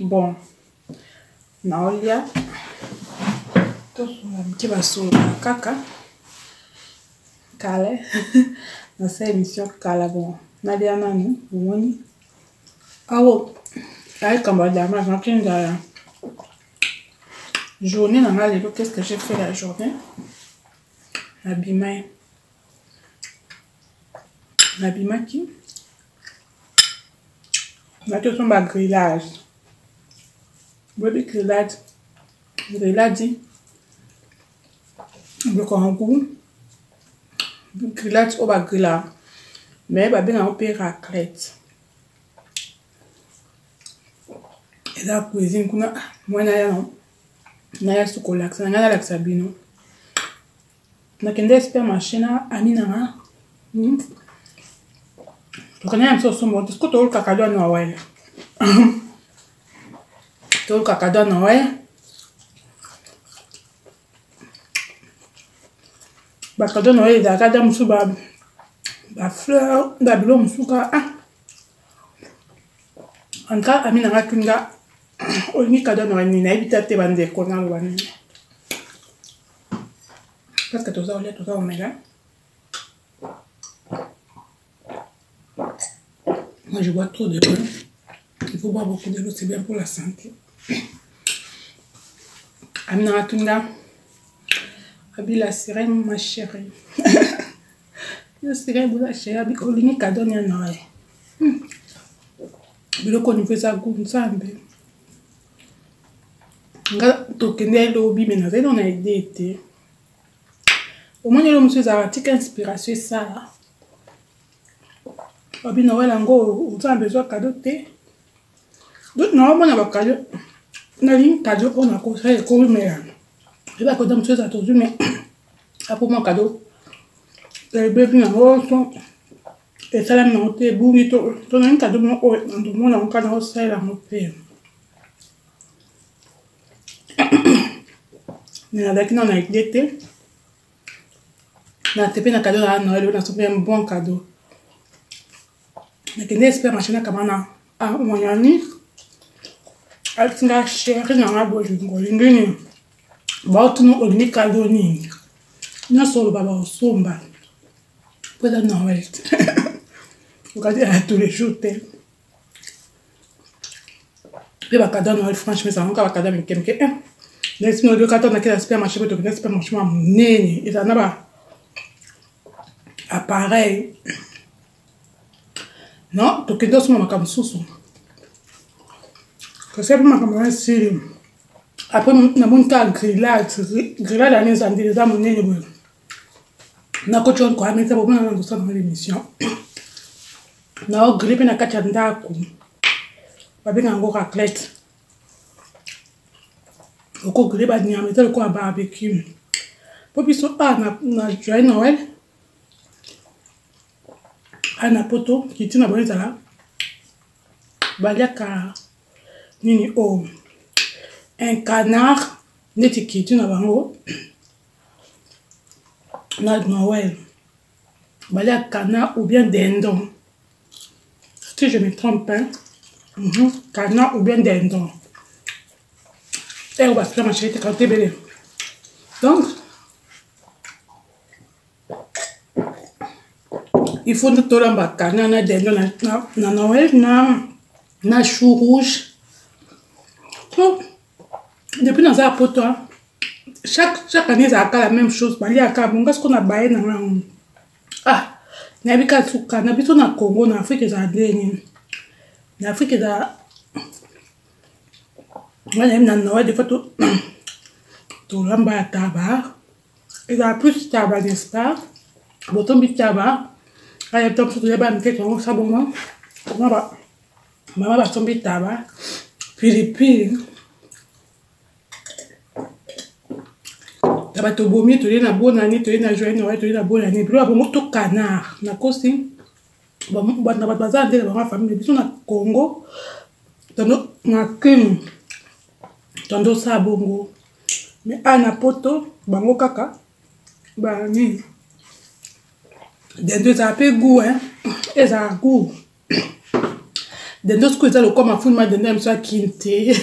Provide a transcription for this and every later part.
bon naolia tosunga mti basunga kaka kala nasa émission kala bon nalia nani omoni awo ayekamba dama nakenda ya journée nanga lelo qu'est ce que j'ai fait la journée nabimai nabimaki nati osomba grillage bobikrilad riladi bikongu grilade oyo bagrilaka me babengango mpe raclete eza cuisine kuna mwana yano naya so kolakisa na ngai nalakisa bino nakende supermarché na ami nanga tokende hmm. ya miso osombo soki toolukaka lwana wawela tolukaka dwa noel bakado noel ezalaka dwa mosusu bafleur babilo mosusu ka anka ah. ami nanga tunga olingi kado noel nini nayebi ta te bandeko naloba nini parce que toza kolia toza komela Moi, je bois trop de l'eau. Il faut boire beaucoup de l'eau, c'est bien pour la santé. amina atunda abila sirem ma chérie yo sirem bula chérie abi olingi kadone ya na ye biloko nivo eza gu nzambe nga tokende ya elobi me nazali nona ide ete omoni elo mosusu ezalaka tika inspiration esala babina wela yango nzambe ezwa kado te dut naomona bakado nalingi euh, kado oyo nakosa ekoli mela yeba koda mosusu eza tozwi me apo mwa kado ebebi nango so esalami nango te ebungi to nalingi kado moko oyo nandomona yango kana osalela yango mpe me nazalaki nao na idée te natepe na kado naa noel oyo nasope un bon kado nakende supermarché nakama na moyanique atisingasheri nangabolingoyintwini bawuthina olinika yoningi nasolo babawusumba kwela nowelt ukati atuleshute mpe bakada noel franchement ezalaka bakada mike mike e neti noli okata na kela supermarché po tokende supermarché mwa monene ezala na ba appareil non tokende osoma makambo mosusu kasi mpe makambo ya sili apres naboni kaka grillade grillade yani eza ndele eza monene boye nakoti oyo koyami eza bomona na tosala na l'émission nao grille mpe na kati ya ndako babenga yango raclette oko grille banyama eza lokola barbecue mpo biso a na joye noel a na poto kiti na bone ezala baliaka nini oyo oh. un canard neti kitu na bango na noel balia canard ou bien dindon si je me trompe hein? mm -hmm. canard ou bien dindon ero basala masheri te kante ebele donc il faut tolamba canard na dindon na, na, na noel na, na chou rouge depuis naza poto chaque chaque année ezalaka la même chose baliaka bonga soko na baye na ngango ah nayebi kaka suka na biso na congo na afrique ezala ndenge na afrique ezala nga nayebi na noël des fois tolamba ya taba ezala plus taba n'est-ce pas botombi taba ayebi to mosusu toyeba miteke yango sa bongo mama batombi taba pilipili bato bomi toye na bonani toye na joye na oye toye na bonani bilo ya bongo to canard na kosi na bato baza na ndenge bango ya famille biso na congo tando na crime tando osala bongo mais a na poto bango kaka banini dendo ezala mpe gu ezala gu dendo sikoyo eza lokwa mafuni ma dendo ya miso ya kini te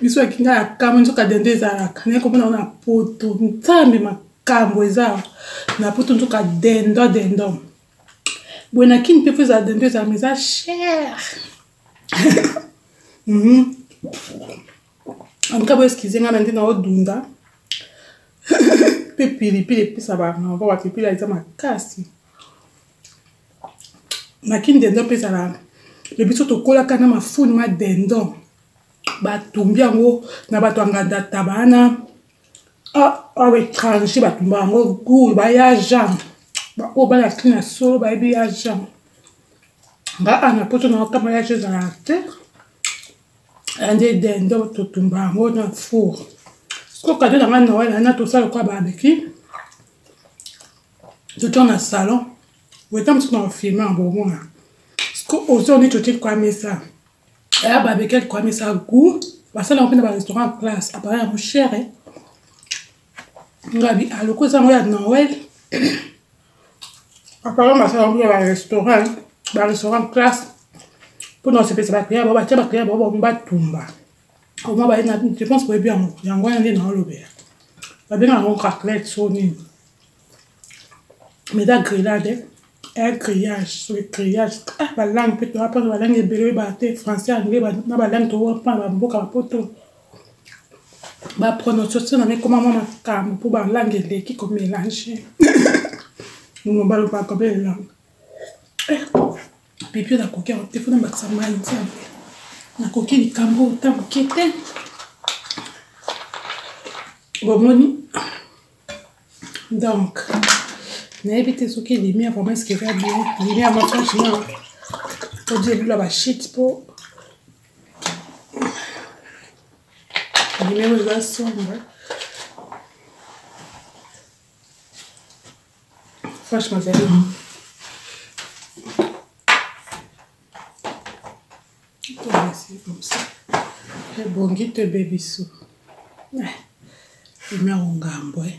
biso yaki ngai akambo nzoka dende ezalaka nayekomona ngo na poto nzambe makambo eza na poto nzoka dendo dendo boye na kini mpe po ezala dendo ezala ma eza cher anka mhm. bo eskize ngai na nde naodunda mpe pilipili epesa banava bapilipili eza makasi na kini dendo mpe ezala lebiso tokolaka na mafuni madendo batumbi yango na bato ya nganda tabana awa ah, ah, baétranger batumba yango gour baya jean oyo balaki na solo bayebi ya jean nga ana mpoto na okama ya jeu ezalaka te ande dendo totumba yango na four soki kado na nga na wana na tosala lokwa barbeki totonga na salon weta mosuku na ofilme ya bomona soki ozoni totikoamesa aya babeki alikwamisa gu basalaka mpena barestaurant ya classe apara ya moshere ngabi aloko ezango ya noel apara basalaka mpena barestaurant barestaurant classe mpona kosepesa baclien bao batya baclien bao bango batumba omwa baye na dépense boyebi yango yango wana nde naolobela babengaka yango raclette so nini mais eza grillade grillage soki grillage balangue mpe toya mpona balangue ebele oyebaa te français anglais na balangue toya mpona bamboka bapoto baprononciation na mikoma mwa makambo mpo balangue eleki komélange mobalobaka mpe elangue bibi nakoki yango te mpona bakisa mai nzambe nakoki likambo ota moke te bomoni donc nayebi te soki limia vraimen eske eza bien limia ma franchement odi elula bashit mpo limia oyo eza sombre franchement ezali ebongi to ebebiso limia kongambo eh.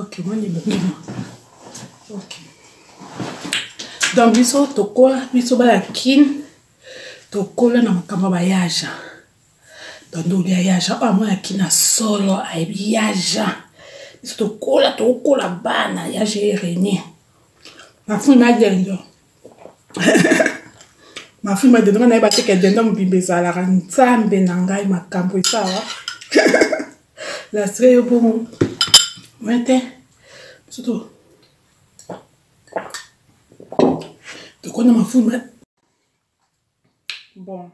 ok moni bokima ok donc biso tokola biso baya kine tokola na makambo ya bayaja tando olia yaja oyo amwana kine asolo ayebi yaja biso tokola tokokola bana yaja erene mafui madendo mafui madendo nga nayeba teke dendo mobimba ezalaka nzambe na ngai makambo esawa lasire yo bongo mete soto tokona mafuma bon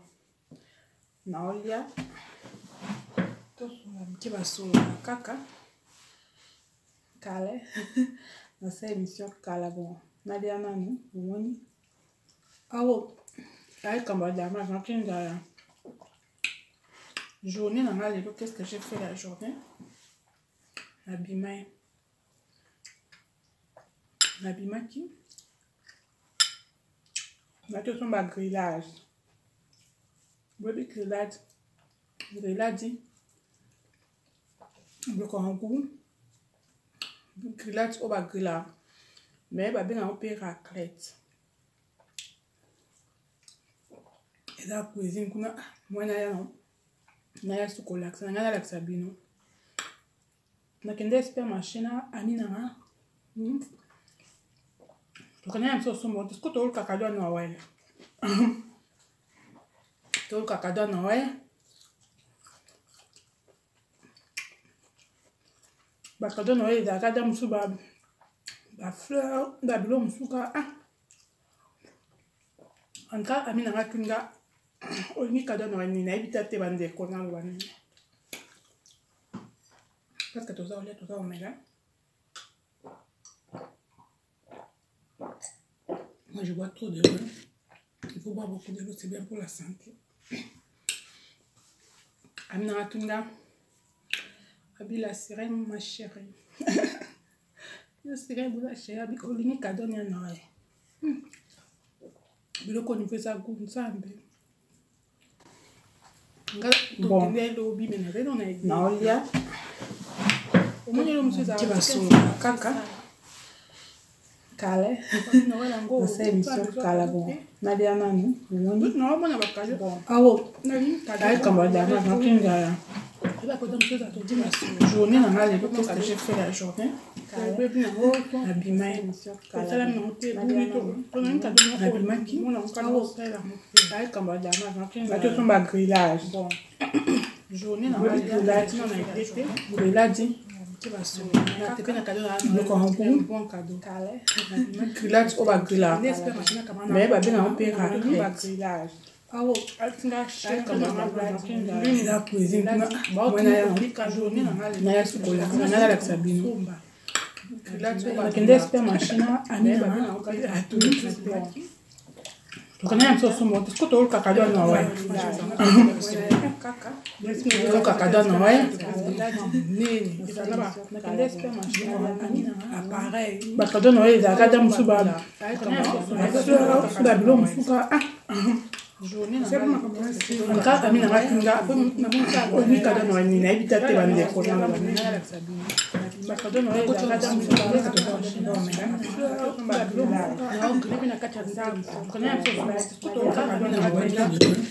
naolia tosola mike basolona kaka kala nasa émission kala bon nalia nanu omoni awo ah ayekambo dama nakendala journée nanga lelo qu'est ce que j'ai fait la journée nabima ye nabimaki natosomba grillage boyebi grillage grillage biloko yangu grillage oyo bagrilaka me babengango mpe raclette eza cuisine kuna ah, mwana ya naya sukolakisa nanga nalakisa bino nakende supermarché na ami nanga tokende na hmm. biso osombo te soko tolukaka dwa noel tolukaka dwa noel bakado noel ezalaka da mosusu bafleur babilo mosusu ka anka ah! ami nanga kinga olingi kado noel nini nayebi ta te bandeko naloba nini parce que toza kolia toza komela moi je bois trop de l'eau il faut boire beaucoup de l'eau c'est bien pour la santé aminanga tunda abila sirene ma chérie yo sirene bola chérie abi olingi kadone ya na ye biloko nivo eza gu nzambe nga tokende elobi me nazali na naolia ti basunga kaka kala nasa émission kala bon nalia nanu omoniaoayekambadanakengala journée nanga lelo qu'est ce que j'ai fait la journée abimaabimaki ayekambadamaatotomba grillage grillage biloko yangoculage oyo bagrilame babengango mpe raclea cuisinenaya sukolaalalakisa bino bakende supermachine aminaa kana ya so sombo tiko toolukaka dwa na waye toolukaka dwa na waye bakado na waye ezalaka da mosusu babiloko mosuka nkaka mi nanga kinga omikada na banini nayebi ta te bandeko nanga banini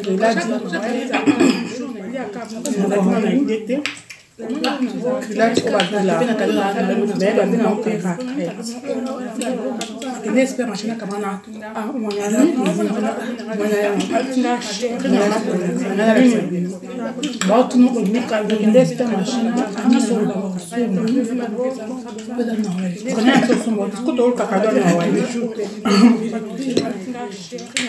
Il a dit, ne espère machine kama na bao tu moko mika ne espère machine ani so ba so na kana so so mo ko to ka ka do na wa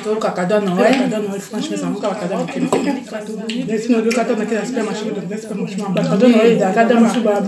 to ka ka do na wa ka do na franchement ça mo ka ka do na ne sino do ka to na ke espère machine do espère machine ba ka do na akatamusubaba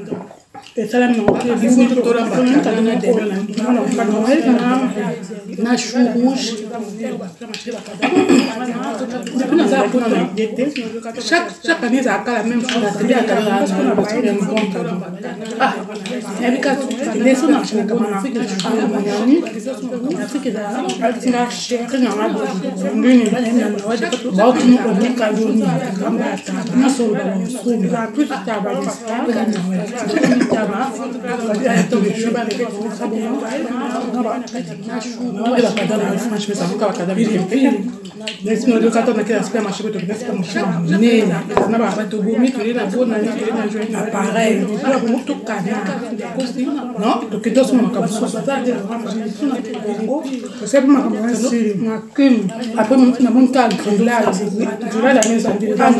na chou rouge Chaque, année, ça a la même chose. tamuka bakadabiri mpili nesima oyo kata nakei na super marché tokenda sika mosha monene na babato bomi tolela bonanga tolela jo na pareil oya bongo tokana kosi no tokenda osoma makambo susu osepe makambo asiri makimi apres namoni ka gringlage grillage ya mezandina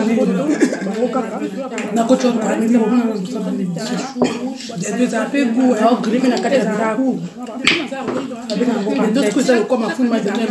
kocoaeza pe gu aogrime na kati ya ndako abenango d'autres eza lokoma fuma dene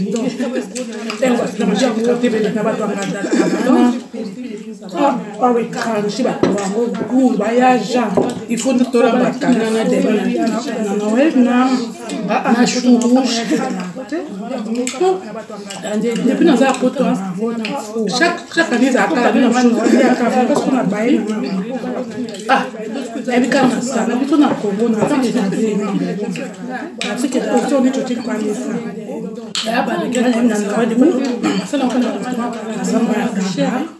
président ntango asilamaji yango te pene na bato angandaaawe karanche bato yango gur baya jean il faut tola bakanga na denoel na chourouge depuis naza poto chaque année ezalaka na baye ebika na sana biko na kongo na ata ezazeli atiketa osi oni totikwanisa yabalekea na nawadeu asala okana na azambo ya kaka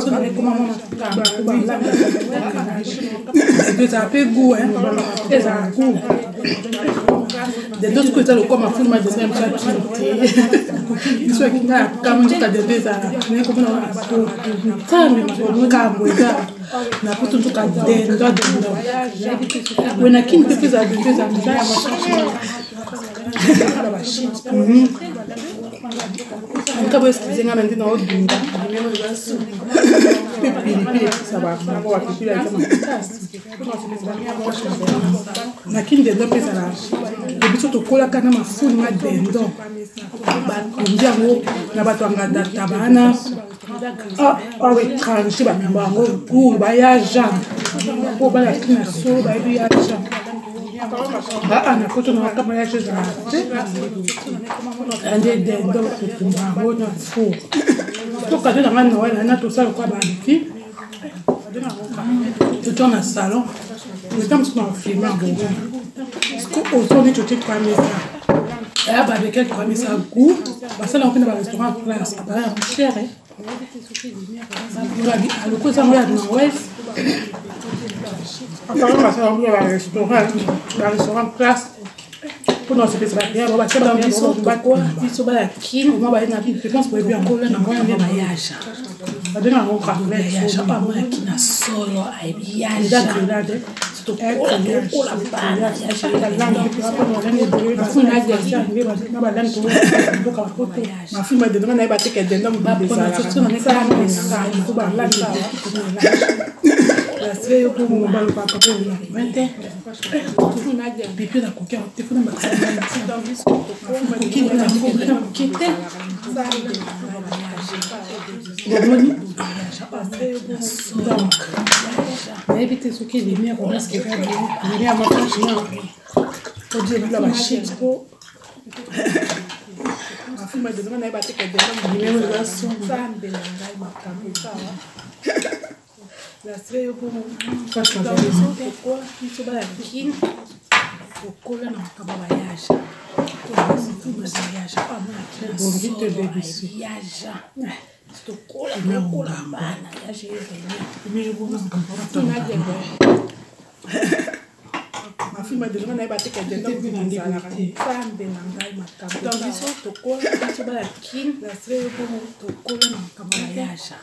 tozala mpe gu ezala gu de d'autres côté lokoma fulma desa misa kiti biso akinga ya kama nzoka dede ezala nekomona tami kambo eza na kutu nzoka dendo dendo wena kini mpe mpe ezala dendo ezala misa ya bashit nkambo esikize nga na nde nao dinga mpe pilipili epesa bafango bapipili aza makasi nakini dendo mpesala ebiso tokolaka na mafuli ma dendo batondi yango na bato yangadata bana awa étranger bamemba yango cour baya jean po bana kina solo bayebi ya jean anakoto na makama ya jezala te ande dendo totumba yango na four tokade nanga noel ana tosala kwa baanti toto na salon leta mosuku na bafilme ya bongo parceque oto neti otie trois mesa eya babeke trois mesa gout basala yango mpe na barestaurant place appareil yango chere lokosango ya na ouest apango basalango ya barestaurant barestaurant classe mpona basepesa bakeyabo batiabiso bayakini mwa baye na pense boyebi yangola na mwana nde bayasha babenga yango kadoyasha pango yakina solo ayebi yajaade mafui madendanga na ye bateke denda mobilezaaaepie nakoki awo te fona bakisa oboni nayebi te soki lumière omaske eza lumière mapagena odie lula bashit mpo afumadezanga nayeba te kadelumière eza sombela ngai makambo esawa lasre yo bomiso balakini okola na makambo bayage bongi te debisi mafilma dejonga na ye bateka ndendaoambe na ngai makambo biso tokola biso balakini nasre po tokola na makambo na yaja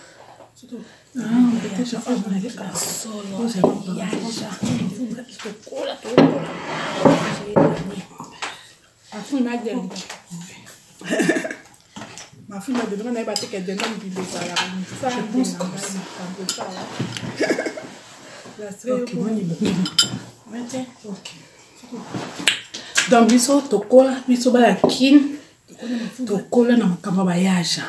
solo oh, yaja tokola tokola afuna demba mafunda demba naye bateke demba mbindo donc biso tokola biso bala kine tokola na makambo bayaja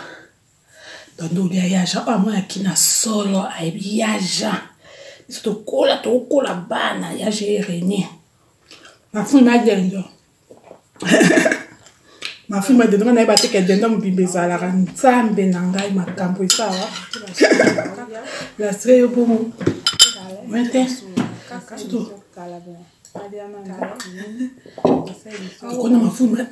bando olia yaja oyo amwana kine asolo ayebi yaja biso tokola tokokola bana yaja erenir mafunda demba mafilme dendonga nayeba te ke denda mobimba ezalaka nzambe na ngai makambo esawa lastre yo bomo mete okona mafilme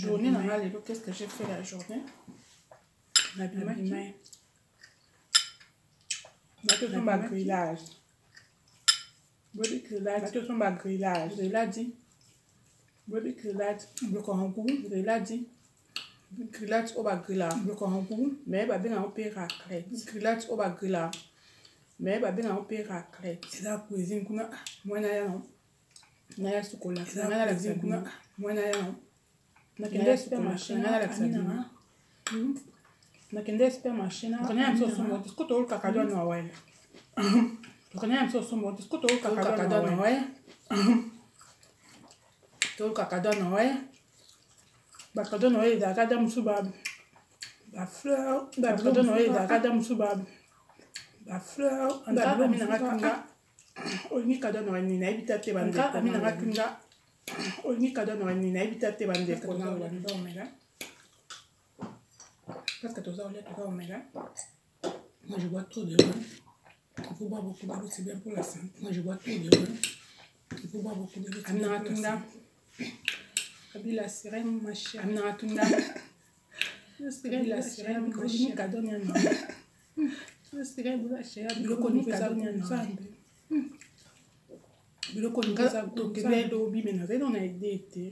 journée nanga lelo qu'est ce que j'ai fait la journée nabimaki Bateau sur ma grillage. Body grillage. Bateau sur ma grillage. Grillage. Body grillage. Bloc en goût. Grillage. Grillage au bas grillage. Bloc en goût. Mais bah bien en pire Grillage au bas grillage. Mais bah bien en pire C'est la cuisine qu'on a. Ah, Moi n'ayant non. Naya sokola. Naya la cuisine qu'on a. Moi n'ayant non. Nakende supermarché. Naya la cuisine. nakende supermarché ah, nakanayamisosomotisko ah, ah. toolukaka lwa na waye tokanayamisosomotisko toolukaka lwa na waye tooluka kado na waye bakado na waye ezalaka da mosusu bafleur bakado na waye ezalaka da mosusu bafleur aminangakanga olingi kado na waye nini nayebi ta te bandeko aminangakanga olingi kado na waye nini nayebi ta te bandeko parce que toza kolia toza komela moi je bois trop de vin il faut boire beaucoup d'eau c'est bien pour la santé moi je bois trop de vin il faut boire beaucoup d'eau aminaka tunda kabila sirene ma chere aminaka tunda kabila sirene konika doniana biloko nikadoninzambe biloko tokende obime nazali na ide te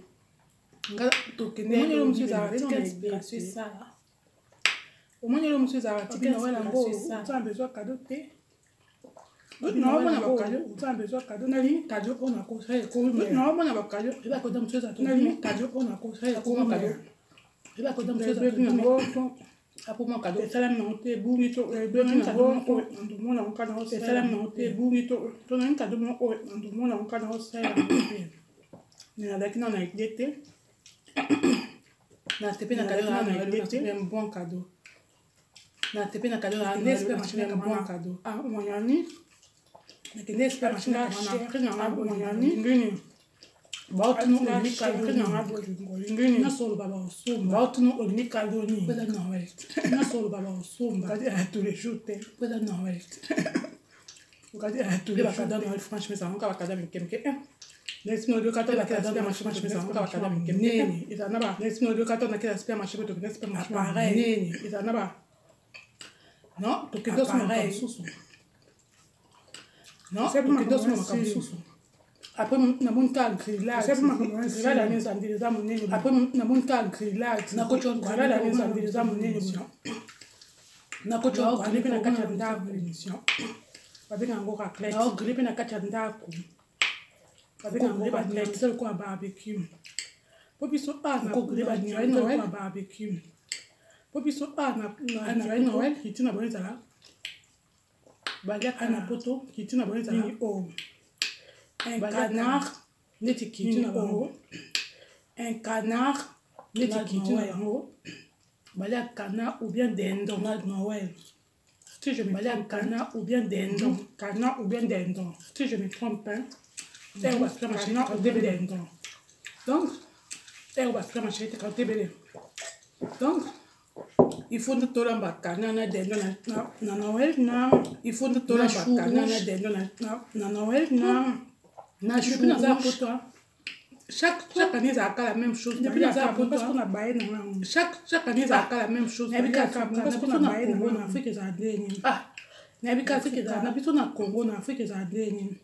tokende ezala na ide te omoni elo mosusu ezalaka tipe na wela yango ota bezwa kado te naomona bakadonalingi kadio oyo nakosa ekonaomona bakadio ebakota mosusu ezanalingi kadio oyo nakosa ekomakado ebakota mosusu apoma kado esalami nango te ebungi to ebenginaoandomona yango kana osalami nango te ebungi to tonalingi kado moko andomona yango kana osala yango te me nazalaki nao na idée te na tepe na kado na idée te bon kado natepe na cadeau nakende espe machine yakamwana cadeau omonyani nakende espe machine yakamwana prix nanga omonyani ndini baotunu olini cadeau ni nasoloba baosombatoulejour te peza noel bakada noel franchement ezalaka bakada mikemike ezalana ba ezalana ba non tokedosma makambo mosusu non tokedosma makambo mosusu après namoni ta grillagegrillage ya mizambili eza monene après namoni ta grillagegrillage ya mizambili eza monene bino nakocogrile mpe na kati ya ndako émission babenga yango racletgrile mpe na kati ya ndako babenga yango raclet eza lokola barbecue mpo biso a nakogrile banyaa barbecue mpo biso awa ah, na bai ah, noel kiti na bango ezala baliaka na poto kiti na bango ezala bacanard neti kiti na bango un canard neti kiti na bango balia canard ou bien dindon noel si je me balia canard ou bien dindon mm-hmm. canard ou bien dindon si je me trompe hein ero basika mashini odebele ya dindon donc ero basika mashini teka odebele donc ifunditola bakana na dendo na noel na ifunditola bakana na dendo na noel na na shuku naza poto chaque chaque année ezalaka la même chose depuis naza poto na baye na ngango chaque chaque année ezalaka la même chose nayebi kaka parce que na baye na ngango na afrique ezala ndenge ah nayebi kaka afrique ezala na biso na congo na afrique ezala ndenge nini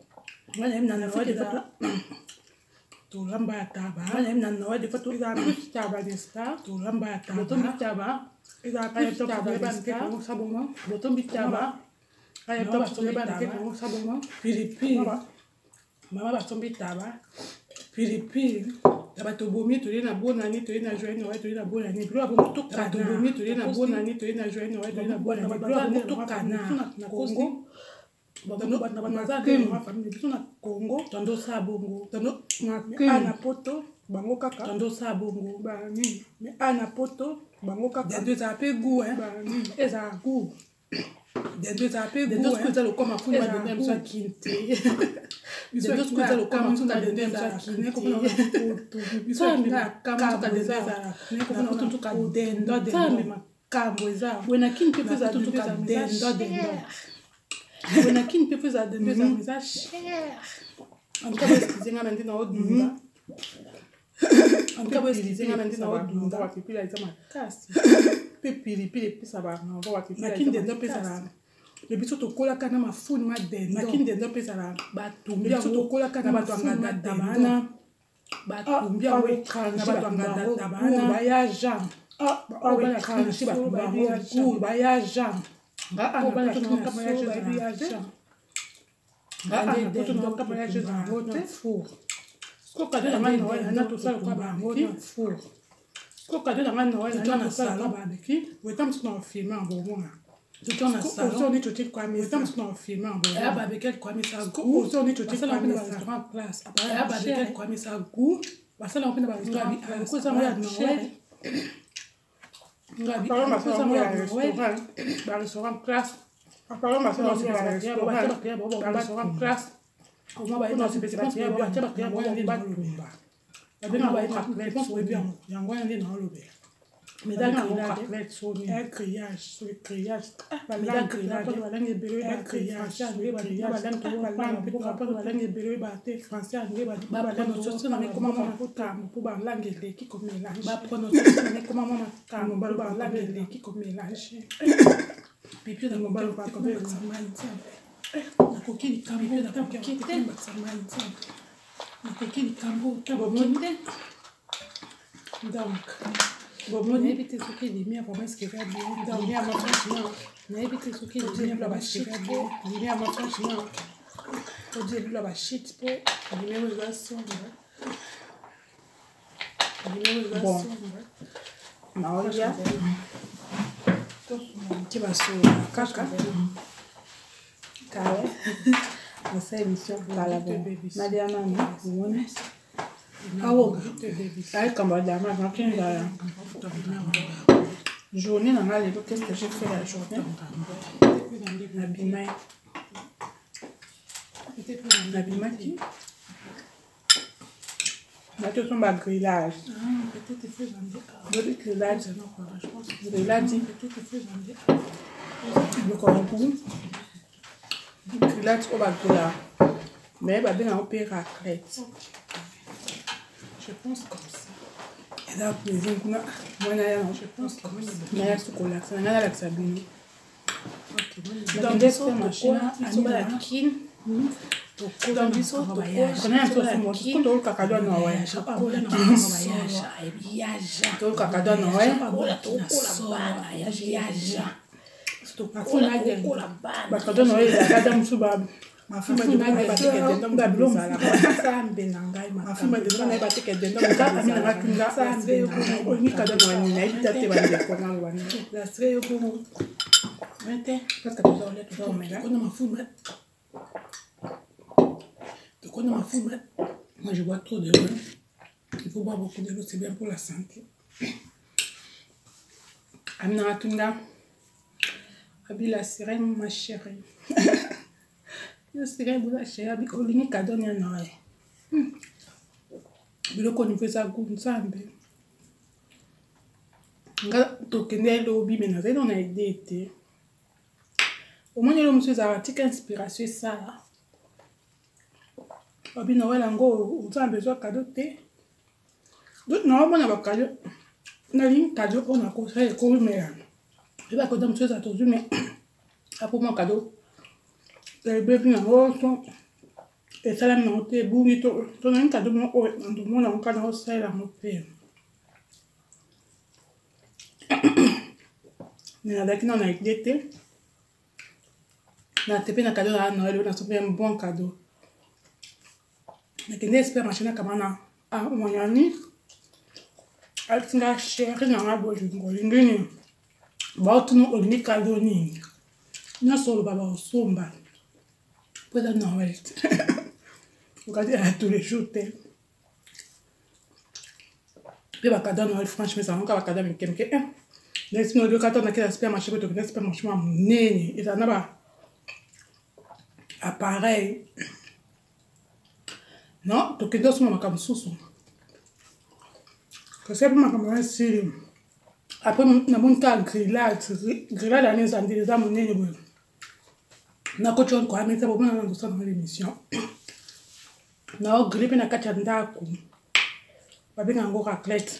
nga nayebi na afrique ezala tulamba ya taba na nawa defa tuza taba deska tulamba ya taba botombi taba eza plus taba deska sabongo botombi taba aya to basombi taba sabongo pilipili mama basombi taba pilipili na bato bomi toye na bonani toye na joie noel toye na bonani biloko babomotokanatobomi toye na bonani toye na joie noel toye na bonani biloko babomotokanango bato bazaabiso na congo tandosala bongo a na poto bango kaka tandosala bongo banini me a na poto bango kakado ezala mpe gu ezala gu dedo ezala mpe gudedo eza lokwa mafunda dendo ya miso ya kini te dedo siko eza lokwa mafunda dendo ya miso ya kini teamemakamoezaaamemakambo eza wenakini mpe mpe ezala tutuka dendo dendo bonakini mpe mpo ezala debe zango eza cher antuka boeskrize nga na nde na odunda antuka boeskrize nga na nde na odunda bapipila eza makasi mpe pilipili epesa bango bapipilakini dendo mpe ezala lebi so tokolaka na mafuni madendo nakini dendo mpe ezala batumbi so tokolaka na bato angadata bana batumbi yango ekanga bato angadata bana baya jean baoyo bakranche batumbi yango bayage nga anakutunoka mayaje zango te sikokade nanga na wai nana tosalaka bameki sikokade nanga na wai nana nasalaka bameki wetamosu na ofilme ya bomona ozoni totikwamisaozi ofilme ya bomona ozoni totikwamisa gu basalaka mpe na barestaurant place basalaka mpe na barestaurant barestaurant classe barestaurant classe yango wana nde na olobela grillage sur grillage balangi ebele balangi ebele bate français anglaibalangiekoma mwa mafuta mpo balangi eleki komélangekoma mwa mafuta mobalo balangi eleki komélange pipi na mobalo bakonakoki likambo nakoki likambo donc bobo nayebi te soki lumière poma eceke eza bien lumière ma franchement nayebi te soki lumière loba eceke eza bien lumière ma franchement odi elula bashit mpo lumière oyo eza sombre lumière oyo eza sombre naolia ti basola kaka kala nasala émission kala bo nalianano omoni awoga aye kamba dama matin ya journée nanga lelo qu'est ce que j'ai fait la journée nabimai nabimaki nato so ba grillage lori grillage grillage lokoku grillage oyo bagrila mais babengango mpe raclette je pense comme ça eza plaisir kuna mwana yango je pense comme ça naya sukolakisa nanga nalakisa bino donc biso biso balakine donc biso tokokaka dwa na wayatokaka dwa na wayabakadwa na waye ezaka da mosusu mafumabilombabilomsambe na ngai mafumadela na bateke dendaoamina yebita te bandeko na wana lasre yo bongo te tokona mafume tokona mafume moi je bois trop de l'eau il faut boire beaucoup de l'eau c'est bien pour la santé aminaka tunda abila sirene ma chérie esika ebola sheya olingi kadone ya na ye biloko nivo eza gu nzambe nga tokende ya lobi me nazali no na ide ete omoni elo mosusu ezalaka tika inspiration esala babino wela yango nzambe ezwa kado te naomona bakado nalingi kado oyo nakosala ekomi meyano ebakoda mosusu eza tozwi me apomwa kado laibeki nango so esalami nango te ebungi to nani kado moko oyo ndomona yango kana osalela yango mpe me nazalaki nao na idée te nate mpe na kado na noel oyo naso mpe ya bon kado nakende espermarché nakama na moyani atinga sheri nanga bolingo olingini baotuna olingi kado nini nyonso oloba baosomba pueda no verte. Regardez à tous les jours, t'es. mpe bakada na franchement ezalaka kaka bakada mikemike nesino oyo kata na kelasi mpe ya marché petokende mpe marchement ya monene ezala na baappareil non tokende osoma makambo mosusu kasi mpe makambo wana sili apres namoni kaka grillade grillade yango ezandeli eza monene boye nakoti wana koyamisa bomona na ndosala na l'émission naogrile mpe na kati ya ndako babenga yango raclette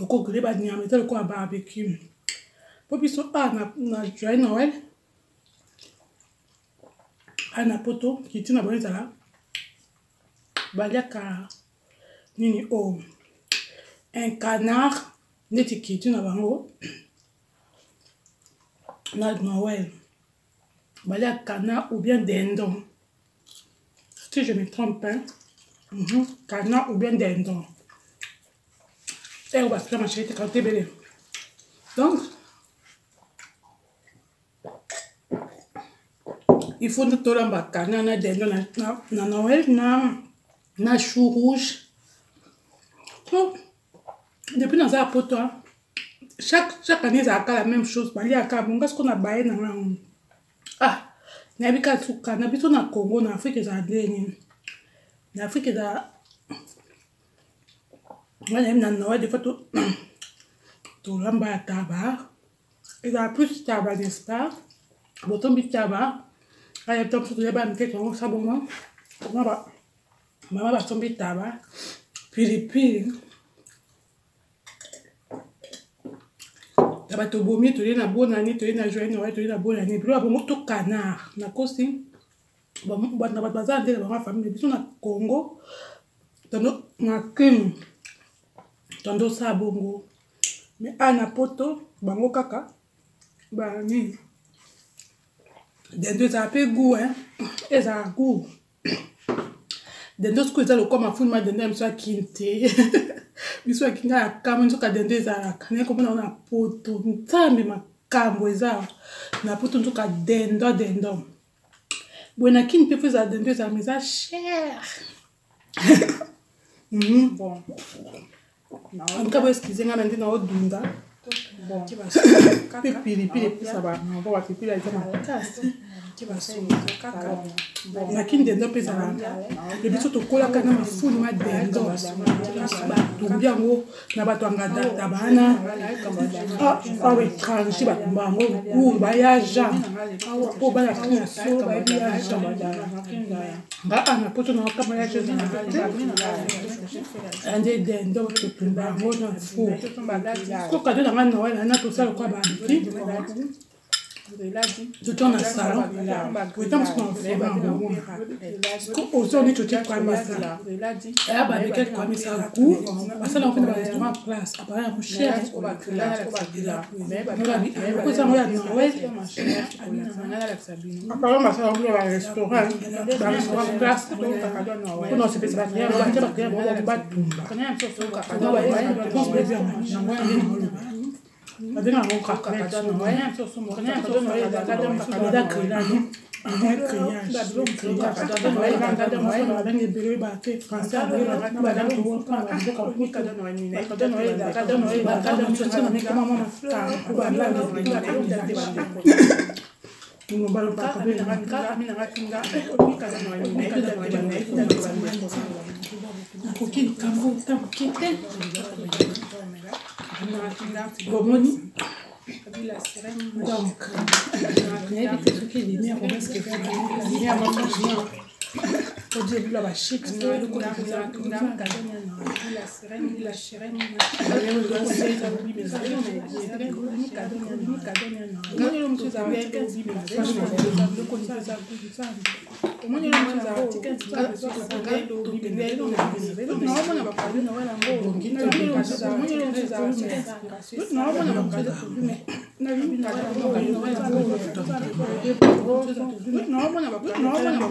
okogrile banyama eza lokola barbecue mpo biso a ah, na joye noel a ah, na poto kiti na bone ezala baliaka nini o oh, un canard neti kiti na bango na noël balia cana ou bien dindon si je me trompe hein? mm -hmm. cana ou bien dindon eo bapela machéri te kante ebele donc il faut nde tolamba cana na dindon na, na, na noël na, na chou rouge so depuis naza poto chaque chaque année ezalaka la même chose baliaka bonga soko na baye na ngango ah nayebi katuka na biso na congo na afrike ezala ndenge na afrike ezala nga nayebi na noa des fois tolamba ya taba ezala plus taba n'est-ce pas botombi taba nga nayebi ta mosusu toyeba mike tongo sa bongo mama basombi taba pilipili na bato bomi toye na bonani toye na joie noel toye na bonani biloko ya bango to canard nakosi na bato baza na ndenge na bango ya famille biso na congo tondo na crime tondo osala bongo me a na poto bango kaka banini dendo ezala mpe gu ezala gu dendo sikoyo eza lokwa mafuni ma dendo ya miso akini te biso yaki ngai akambo nzoka dende ezalaka nayekomona ngo na poto nzambe makambo eza na poto nzoka dendo dendo boye na kini mpe po ezala dendo ezala ma eza cher mhm, bon anka bo eskize ngai na nde naodunda pilipili epesaka yango bapipili eza makasi bakinde ndo mpezala lebiso tokolaka na mafuni madendo batumbi yango na bato ya ngandata bana awa étranger batumba yango cour bayaja po bana kuna solo bayebi yaja nga ana poto na kama ya jésus ande dendo totumba yango na four koka nde na tanga noel ana tosala kwa bambi totoa na salon otamosozoni totikwamisa eya babeke kwamisa cour basalaka mpena bainstrument classe appareil ya recherchekozango ya norwesappareil basalaka ya barestaurant barestaurant classe mpona osepesa bakliya bakliya bakliya batumba abenge ebele bake français nakoki likambo otamoke te Gomoni. Donc, a trucs qui odiebula bashiknaomona bakaaaaaa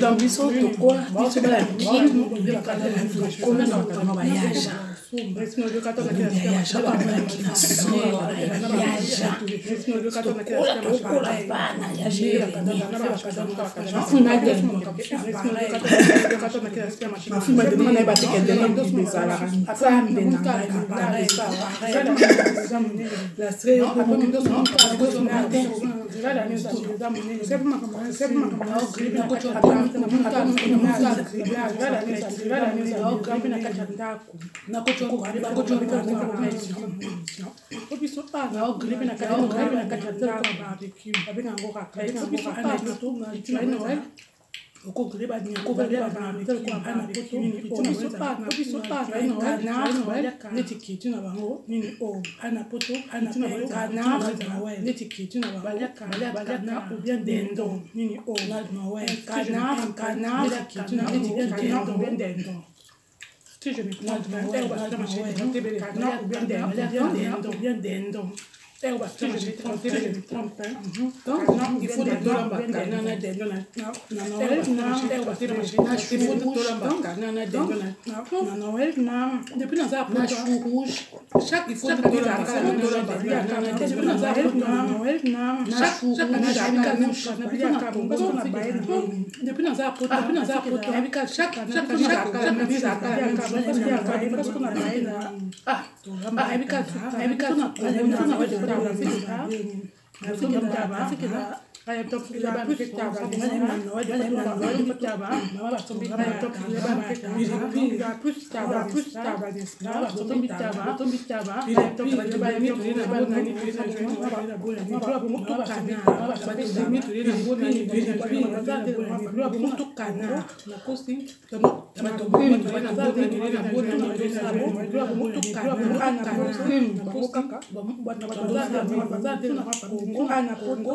dans biso tokola biso balakikoma na kama bayaja bayaja bamonaki na solo bayaja tokola tokola bana yajeafuma demaa na ye batekedenabibi ezalaka nzambe na ngai kaparaeaa la sre yokomoki obiso abe na kati ya ndako abe nango kaka okonkele badinga kobaleba baneti kitu na bango nini o ana poto ananeti kitu na bango oubien dendon nini o oubien dendon si je me trompe, ou bien dendon Eh, on va faire le 31. Donc, il faut des dollars par nana des nana. Il faut des dollars par nana des nana. Depuis dans un peu chou rouge, chaque il faut des dollars par nana des nana. Depuis dans un peu chaque chou rouge, depuis dans un peu, depuis dans un peu, avec chaque chaque chaque chaque chaque ah, ah, avec chaque avec chaque متابعه على فكره baza te na bakongo ana kongo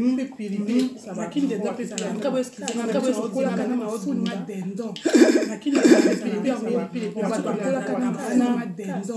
mbe piripi makini eza mpesaakaboeskizakolaka na mafuni madenzo makini eza piripi yango elipilipi bato bakolaka na mafuni madenzo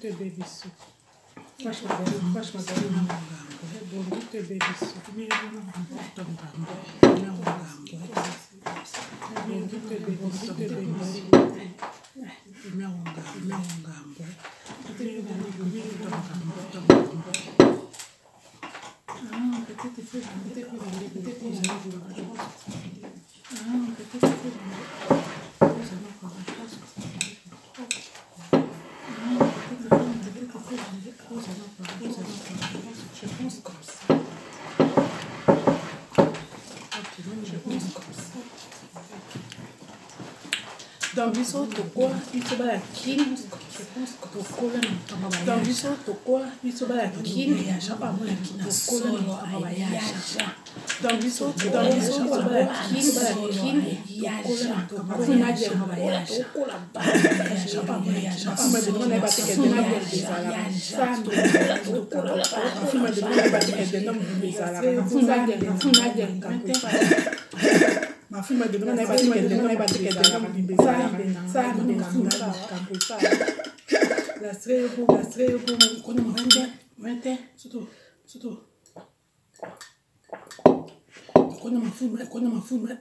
bebiso fasha tokola biso baya kini tokola na makambo babiso tokola biso baya kini tokola na makambo bayaja donc biso biso baya kini baya kini tokola na makambo bayaja mafuma de bana na ba tikete na ba tikete na ba lasire ye ko lasire ye ko kɔni mɔgɔ tɛ mɔgɔ tɛ soto soto kɔni ma fu mɛ kɔni ma fu mɛ.